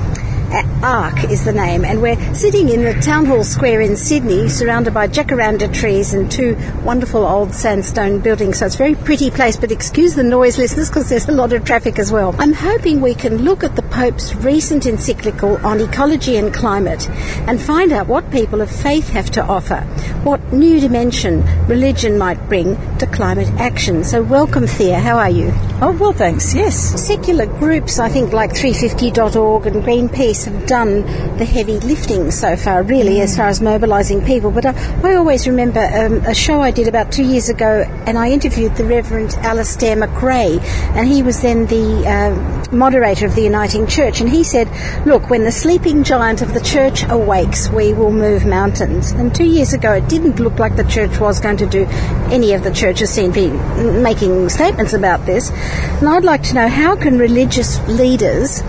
ARC is the name, and we're sitting in the Town Hall Square in Sydney, surrounded by jacaranda trees and two wonderful old sandstone buildings. So it's a very pretty place, but excuse the noise, listeners, because there's a lot of traffic as well. I'm hoping we can look at the Pope's recent encyclical on ecology and climate and find out what people of faith have to offer, what new dimension religion might bring to climate action. So welcome, Thea. How are you? Oh, well, thanks. Yes. Secular groups, I think, like 350.org and Greenpeace have done the heavy lifting so far, really, as far as mobilising people. But I, I always remember um, a show I did about two years ago, and I interviewed the Reverend Alistair Macrae, and he was then the uh, moderator of the Uniting Church, and he said, "Look, when the sleeping giant of the church awakes, we will move mountains." And two years ago, it didn't look like the church was going to do. Any of the churches seem be making statements about this, and I'd like to know how can religious leaders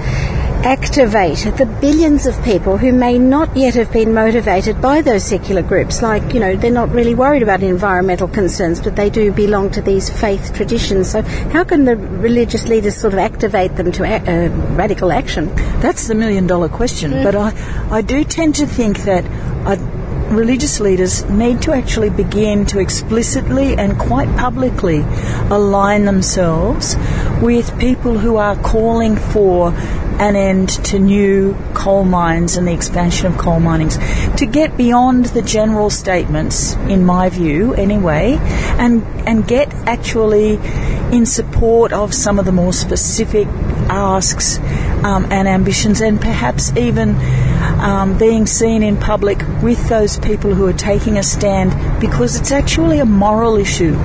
activate the billions of people who may not yet have been motivated by those secular groups. Like, you know, they're not really worried about environmental concerns, but they do belong to these faith traditions. So, how can the religious leaders sort of activate them to a- uh, radical action? That's the million dollar question. Mm. But I, I do tend to think that. I, religious leaders need to actually begin to explicitly and quite publicly align themselves with people who are calling for an end to new coal mines and the expansion of coal minings. To get beyond the general statements, in my view anyway, and, and get actually in support of some of the more specific asks um, and ambitions, and perhaps even um, being seen in public with those people who are taking a stand because it's actually a moral issue.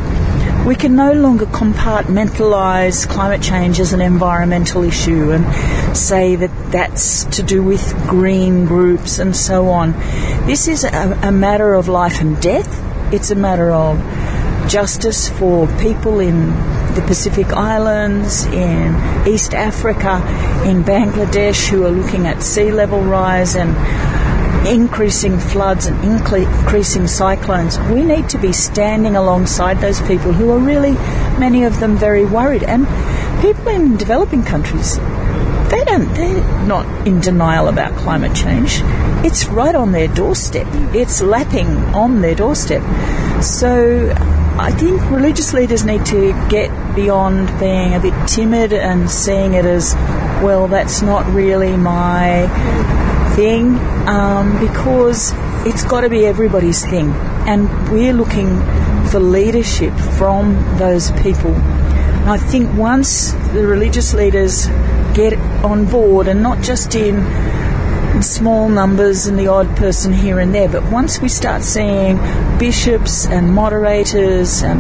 We can no longer compartmentalise climate change as an environmental issue and say that that's to do with green groups and so on. This is a, a matter of life and death. It's a matter of justice for people in the Pacific Islands, in East Africa, in Bangladesh, who are looking at sea level rise and increasing floods and increasing cyclones, we need to be standing alongside those people who are really, many of them, very worried. And people in developing countries, they don't, they're not in denial about climate change. It's right on their doorstep. It's lapping on their doorstep. So I think religious leaders need to get beyond being a bit timid and seeing it as, well, that's not really my thing um, because it's got to be everybody's thing. And we're looking for leadership from those people. And I think once the religious leaders get on board, and not just in small numbers and the odd person here and there, but once we start seeing bishops and moderators and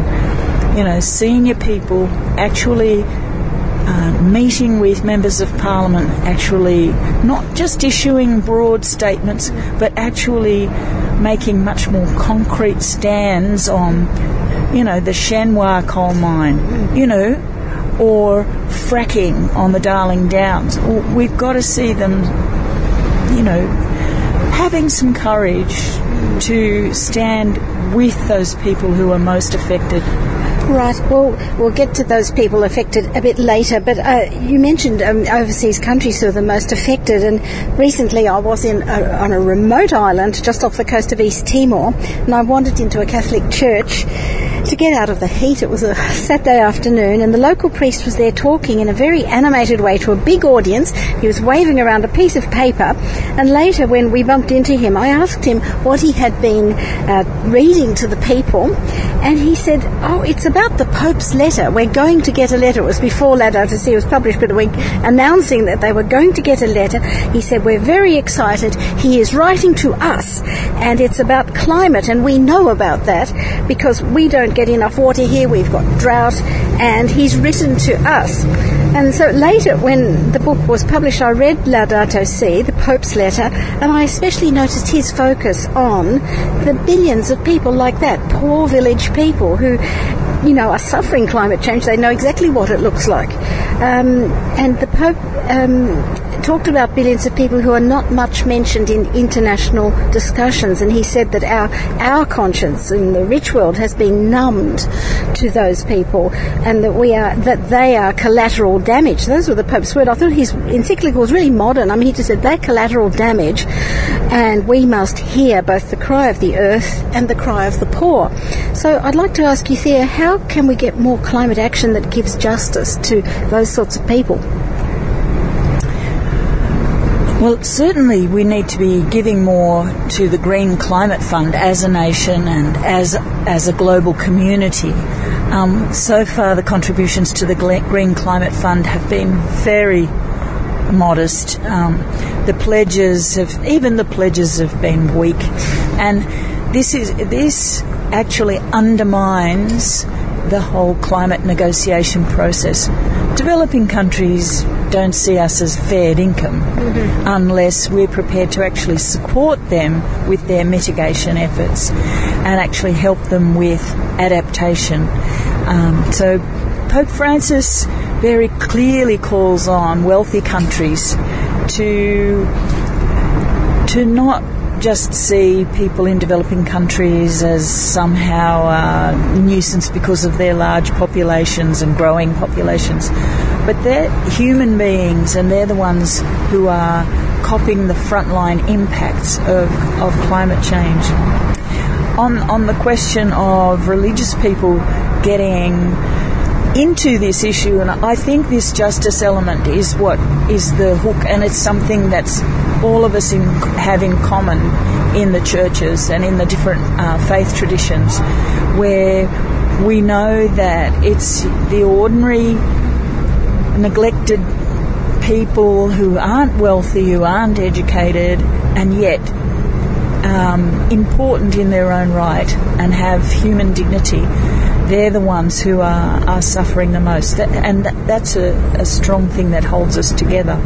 you know senior people actually uh, meeting with members of parliament, actually not just issuing broad statements, but actually making much more concrete stands on, you know, the Shenhua coal mine, you know, or fracking on the Darling Downs. We've got to see them, you know, having some courage to stand with those people who are most affected. Right. Well, we'll get to those people affected a bit later. But uh, you mentioned um, overseas countries who are the most affected, and recently I was in a, on a remote island just off the coast of East Timor, and I wandered into a Catholic church to get out of the heat. It was a Saturday afternoon, and the local priest was there talking in a very animated way to a big audience. He was waving around a piece of paper, and later, when we bumped into him, I asked him what he had been uh, reading to the people, and he said, "Oh, it's about the Pope's letter. We're going to get a letter." It was before Laudato Si was published, but we announcing that they were going to get a letter. He said, "We're very excited. He is writing to us, and it's about climate, and we know about that because we don't get enough water here, we've got drought, and he's written to us. And so later, when the book was published, I read Laudato Si, the Pope's letter, and I especially noticed his focus on the billions of people like that, poor village people who you know, are suffering climate change. They know exactly what it looks like. Um, and the Pope um, talked about billions of people who are not much mentioned in international discussions. And he said that our, our conscience in the rich world has been numbed to those people and that we are, that they are collateral damage. Those were the Pope's words. I thought his encyclical was really modern. I mean, he just said they're collateral damage and we must hear both the cry of the earth and the cry of the poor. So I'd like to ask you, Thea, how can we get more climate action that gives justice to those sorts of people? Well, certainly we need to be giving more to the Green Climate Fund as a nation and as as a global community. Um, so far, the contributions to the Green Climate Fund have been very modest. Um, the pledges have even the pledges have been weak, and this is this actually undermines the whole climate negotiation process. Developing countries don't see us as fair income mm-hmm. unless we're prepared to actually support them with their mitigation efforts and actually help them with adaptation. Um, so Pope Francis very clearly calls on wealthy countries to to not just see people in developing countries as somehow a nuisance because of their large populations and growing populations. But they're human beings and they're the ones who are copying the frontline impacts of, of climate change. On, on the question of religious people getting into this issue, and I think this justice element is what is the hook, and it's something that's all of us in, have in common in the churches and in the different uh, faith traditions, where we know that it's the ordinary, neglected people who aren't wealthy, who aren't educated, and yet um, important in their own right and have human dignity they're the ones who are, are suffering the most. And that's a, a strong thing that holds us together.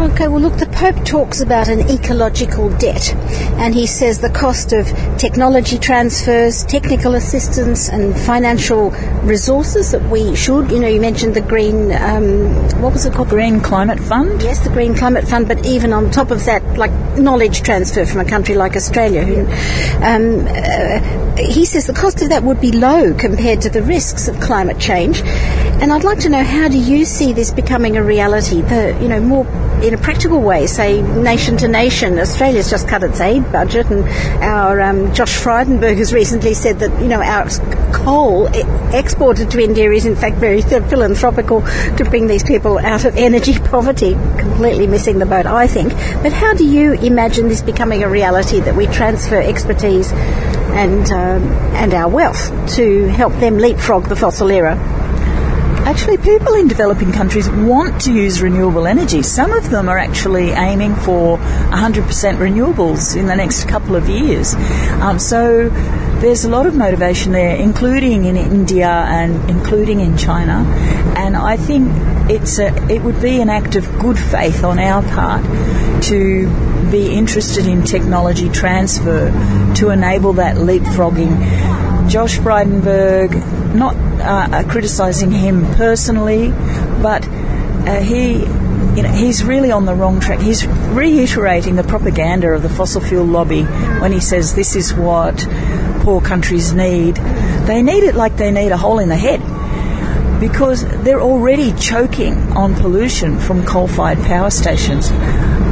Okay, well, look, the Pope talks about an ecological debt, and he says the cost of technology transfers, technical assistance, and financial resources that we should, you know, you mentioned the Green, um, what was it called? Green Climate Fund? Yes, the Green Climate Fund, but even on top of that, like knowledge transfer from a country like Australia. Who, um, uh, he says the cost of that would be low compared to the risks of climate change. And I'd like to know how do you see this becoming a reality? The, you know, more in a practical way, say nation to nation. Australia's just cut its aid budget, and our um, Josh Frydenberg has recently said that you know our coal exported to India is in fact very philanthropical to bring these people out of energy poverty. Completely missing the boat, I think. But how do you imagine this becoming a reality that we transfer expertise and um, and our wealth to help them leapfrog the fossil era? Actually, people in developing countries want to use renewable energy. Some of them are actually aiming for 100% renewables in the next couple of years. Um, so there's a lot of motivation there, including in India and including in China. And I think it's a, it would be an act of good faith on our part to be interested in technology transfer to enable that leapfrogging. Josh Frydenberg, not uh, criticizing him personally, but uh, he you know, he's really on the wrong track. He's reiterating the propaganda of the fossil fuel lobby when he says this is what poor countries need. They need it like they need a hole in the head because they're already choking on pollution from coal fired power stations.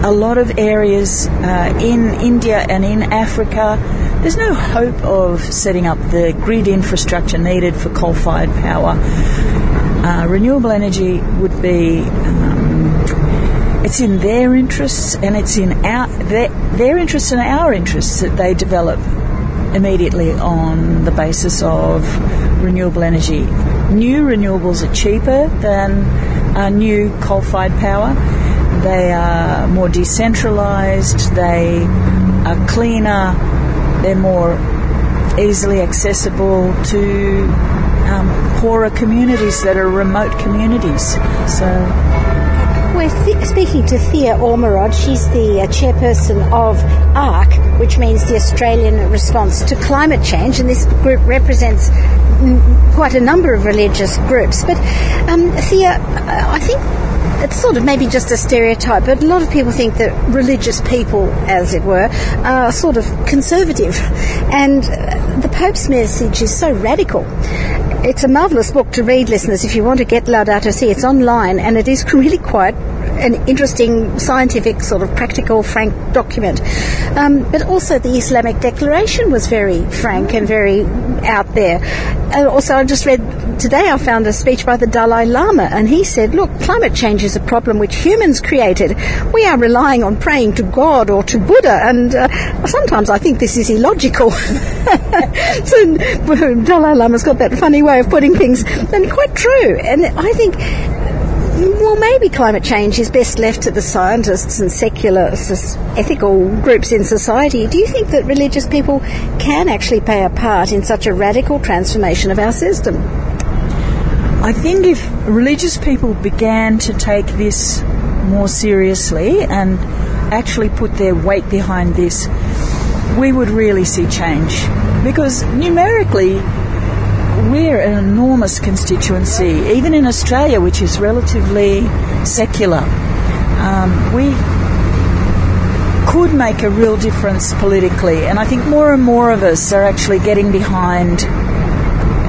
A lot of areas uh, in India and in Africa, there's no hope of setting up the grid infrastructure needed for coal fired power. Uh, renewable energy would be um, it's in their interests and it's in our their, their interests and our interests that they develop immediately on the basis of renewable energy. New renewables are cheaper than uh, new coal-fired power. They are more decentralized. They are cleaner. They're more easily accessible to um, poorer communities that are remote communities. So we're th- speaking to Thea Ormerod. She's the uh, chairperson of ARC, which means the Australian Response to Climate Change, and this group represents quite a number of religious groups. But um, Thea, I think it's sort of maybe just a stereotype, but a lot of people think that religious people, as it were, are sort of conservative. And the Pope's message is so radical. It's a marvellous book to read, listeners, if you want to get Laudato Si. It's online and it is really quite an interesting, scientific, sort of practical, frank document. Um, but also, the Islamic Declaration was very frank and very out there. And also, I just read today, I found a speech by the Dalai Lama, and he said, Look, climate change is a problem which humans created. We are relying on praying to God or to Buddha, and uh, sometimes I think this is illogical. so, Dalai Lama's got that funny way of putting things, and quite true. And I think well, maybe climate change is best left to the scientists and secular ethical groups in society. Do you think that religious people can actually play a part in such a radical transformation of our system? I think if religious people began to take this more seriously and actually put their weight behind this, we would really see change. Because numerically, we're an enormous constituency, even in Australia, which is relatively secular. Um, we could make a real difference politically, and I think more and more of us are actually getting behind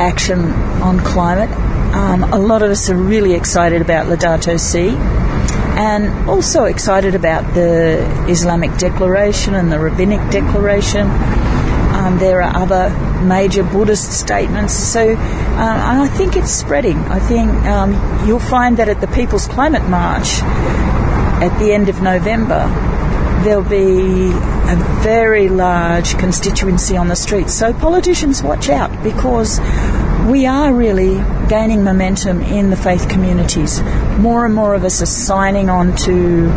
action on climate. Um, a lot of us are really excited about Laudato Si and also excited about the Islamic Declaration and the Rabbinic Declaration. Um, there are other major Buddhist statements. So uh, I think it's spreading. I think um, you'll find that at the People's Climate March at the end of November, there'll be a very large constituency on the streets. So politicians watch out because we are really gaining momentum in the faith communities. More and more of us are signing on to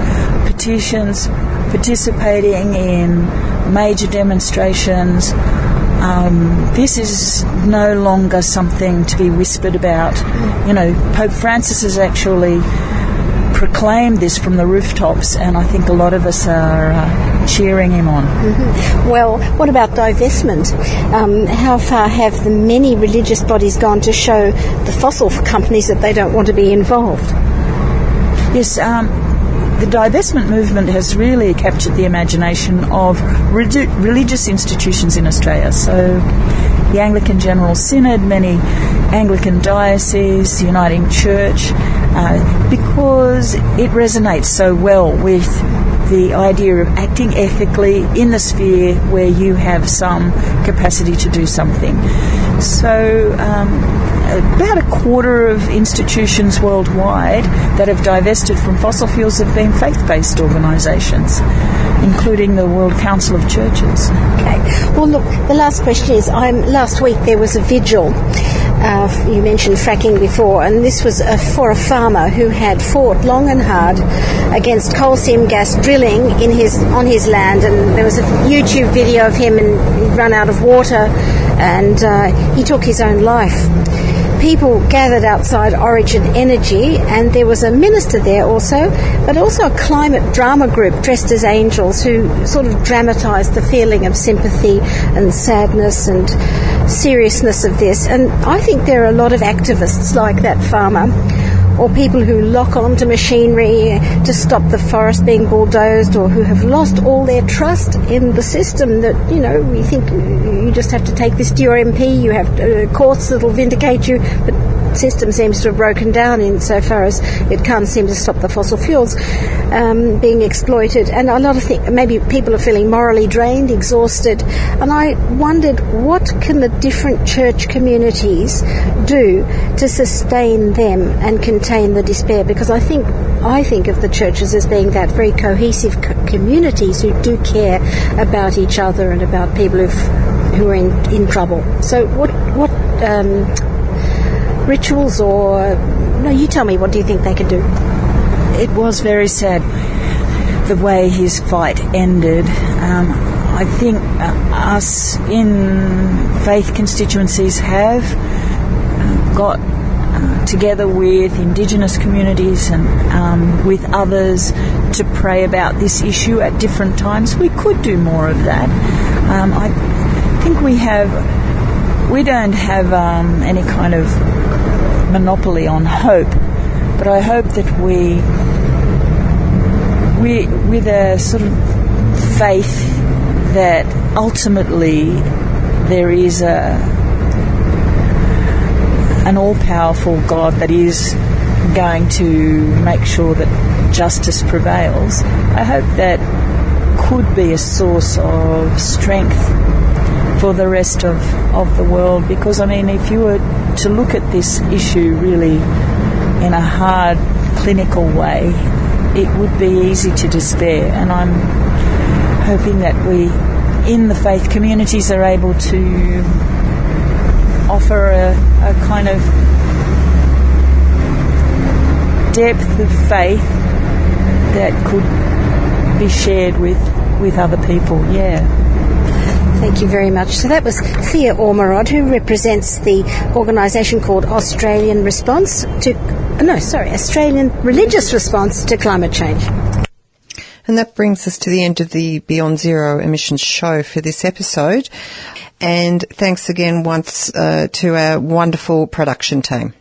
petitions, participating in major demonstrations. Um, this is no longer something to be whispered about. You know, Pope Francis has actually proclaimed this from the rooftops, and I think a lot of us are uh, cheering him on. Mm-hmm. Well, what about divestment? Um, how far have the many religious bodies gone to show the fossil companies that they don't want to be involved? Yes, um, the divestment movement has really captured the imagination of religious institutions in Australia. So, the Anglican General Synod, many Anglican dioceses, the Uniting Church, uh, because it resonates so well with the idea of acting ethically in the sphere where you have some capacity to do something. So, um, about a quarter of institutions worldwide that have divested from fossil fuels have been faith based organisations. Including the World Council of Churches. Okay. Well, look, the last question is I'm, last week there was a vigil. Uh, you mentioned fracking before, and this was a, for a farmer who had fought long and hard against coal seam gas drilling in his on his land. And there was a YouTube video of him, and he run out of water, and uh, he took his own life people gathered outside Origin Energy, and there was a minister there also, but also a climate drama group dressed as angels who sort of dramatised the feeling of sympathy and sadness and seriousness of this. And I think there are a lot of activists like that farmer or people who lock onto machinery to stop the forest being bulldozed, or who have lost all their trust in the system. That you know, we think you just have to take this to your MP, you have uh, courts that'll vindicate you, but system seems to have broken down insofar as it can't seem to stop the fossil fuels um, being exploited. And a lot of things, maybe people are feeling morally drained, exhausted. And I wondered what can the different church communities do to sustain them and contain the despair? Because I think I think of the churches as being that very cohesive co- communities who do care about each other and about people who've, who are in, in trouble. So what what um, rituals or no? You tell me. What do you think they could do? It was very sad the way his fight ended. Um, I think uh, us in faith constituencies have uh, got uh, together with Indigenous communities and um, with others to pray about this issue at different times. We could do more of that. Um, I think we have. We don't have um, any kind of monopoly on hope, but I hope that we, we with a sort of faith that ultimately there is a an all-powerful God that is going to make sure that justice prevails. I hope that could be a source of strength for the rest of, of the world because I mean if you were to look at this issue really in a hard clinical way it would be easy to despair. And I'm hoping that we in the faith communities are able to offer a, a kind of depth of faith that could be shared with with other people. Yeah Thank you very much. So that was Thea Ormerod, who represents the organisation called Australian Response to, no, sorry, Australian Religious Response to Climate Change. And that brings us to the end of the Beyond Zero Emissions show for this episode. And thanks again once uh, to our wonderful production team.